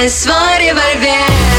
танец свой револьвер